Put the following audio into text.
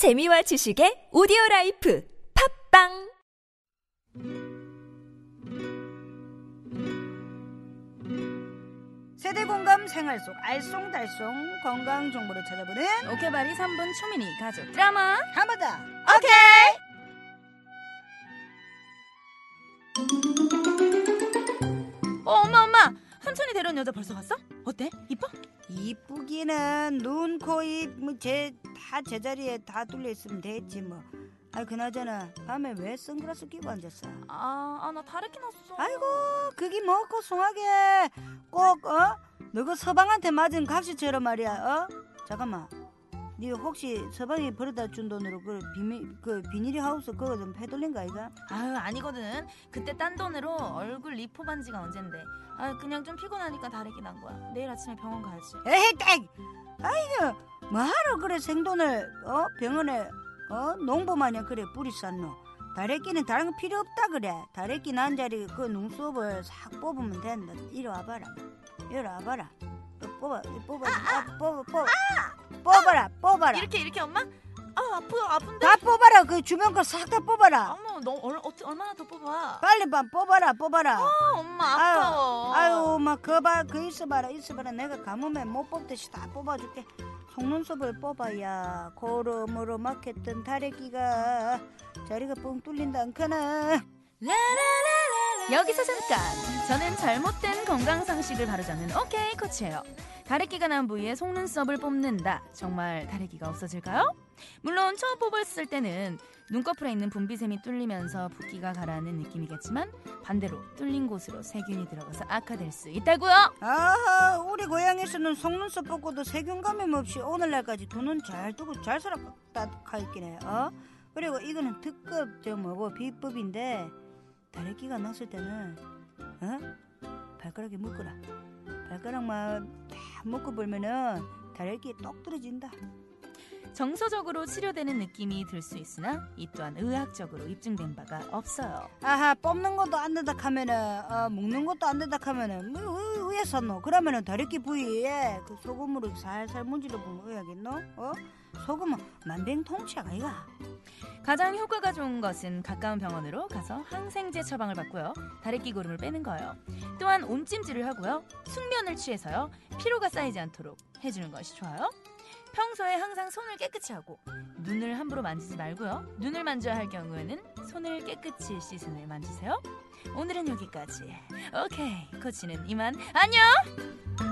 재미와 지식의 오디오 라이프 팟빵! 세대 공감 생활 속 알쏭달쏭 건강 정보를 찾아보는 오케바리 3분 초미니 가족 드라마. 하마다. 오케이 현천이 데려온 여자 벌써 갔어? 어때? 이뻐? 이쁘기는 눈, 코, 입, 뭐 제 다 제자리에 다 뚫려 있으면 됐지 뭐. 아 그나저나 밤에 왜 선글라스 끼고 앉았어? 아나 다래끼 났어 아이고 그게 뭐고 송하게 꼭 어? 너그 서방한테 맞은 값이처럼 말이야 어? 잠깐만 네 혹시 서방이 버려다 준 돈으로 그 비밀 그 비닐이 하우스 그거 좀 패돌린 거 아이가? 아유 아니거든. 그때 딴 돈으로 얼굴 리포 반지가 언젠데. 아 그냥 좀 피곤하니까 다래끼 난 거야. 내일 아침에 병원 가야지. 에이 땡! 아이고 뭐하러 그래 생돈을 어? 병원에 어? 농부 마냥 그래 뿌리 쌌노 다래끼는 다른 거 필요 없다 그래. 다래끼 난 자리 그 눈썹을 싹 뽑으면 된다. 이리 와봐라. 이리 와봐라. 어, 뽑아 뽑아 아, 뽑아 뽑아. 뽑아라 뽑아라. 이렇게 이렇게 엄마? 아 아프 아픈데? 다 뽑아라. 그 주변 거 싹 다 뽑아라. 어머 너 얼, 어, 얼마나 더 뽑아? 빨리 봐. 뽑아라 뽑아라. 아 엄마 아까워. 아유 막 그봐 그 있어봐라 있어봐라. 내가 가뭄에 못 뽑듯이 다 뽑아줄게. 속눈썹을 뽑아야 고름으로 막혔던 다래끼가 자리가 뻥 뚫린다 않거나. 여기서 잠깐. 저는 잘못된 건강 상식을 바로잡는 오케이 코치예요 다래끼가 난 부위에 속눈썹을 뽑는다 정말 다래끼가 없어질까요? 물론 처음 뽑았을 때는 눈꺼풀에 있는 분비샘이 뚫리면서 붓기가 가라앉는 느낌이겠지만 반대로 뚫린 곳으로 세균이 들어가서 악화될 수 있다고요 아 우리 고향에서는 속눈썹 뽑고도 세균 감염 없이 오늘날까지 돈은 잘 두고 잘 살았다 해 어? 그리고 이거는 특급 저 뭐고 비법인데 다래끼가 났을 때는 어? 발가락에 묶어라 발가락만 딱 묶어 보면은 다래끼 똑 떨어진다. 정서적으로 치료되는 느낌이 들 수 있으나 이 또한 의학적으로 입증된 바가 없어요. 아하 뽑는 것도 안 된다 하면은 어, 묶는 것도 안 된다 하면은 뭐 의- 의에 샀노 그러면은 다래끼 부위에 그 소금으로 살살 문질러 보면 의하겠노? 어 소금은 만병통치약 아이가 가장 효과가 좋은 것은 가까운 병원으로 가서 항생제 처방을 받고요. 다래 끼 고름을 빼는 거예요. 또한 온찜질을 하고요. 숙면을 취해서요. 피로가 쌓이지 않도록 해주는 것이 좋아요. 평소에 항상 손을 깨끗이 하고 눈을 함부로 만지지 말고요. 눈을 만져야 할 경우에는 손을 깨끗이 씻은 후에 만지세요. 오늘은 여기까지. 오케이. 코치는 이만. 안녕!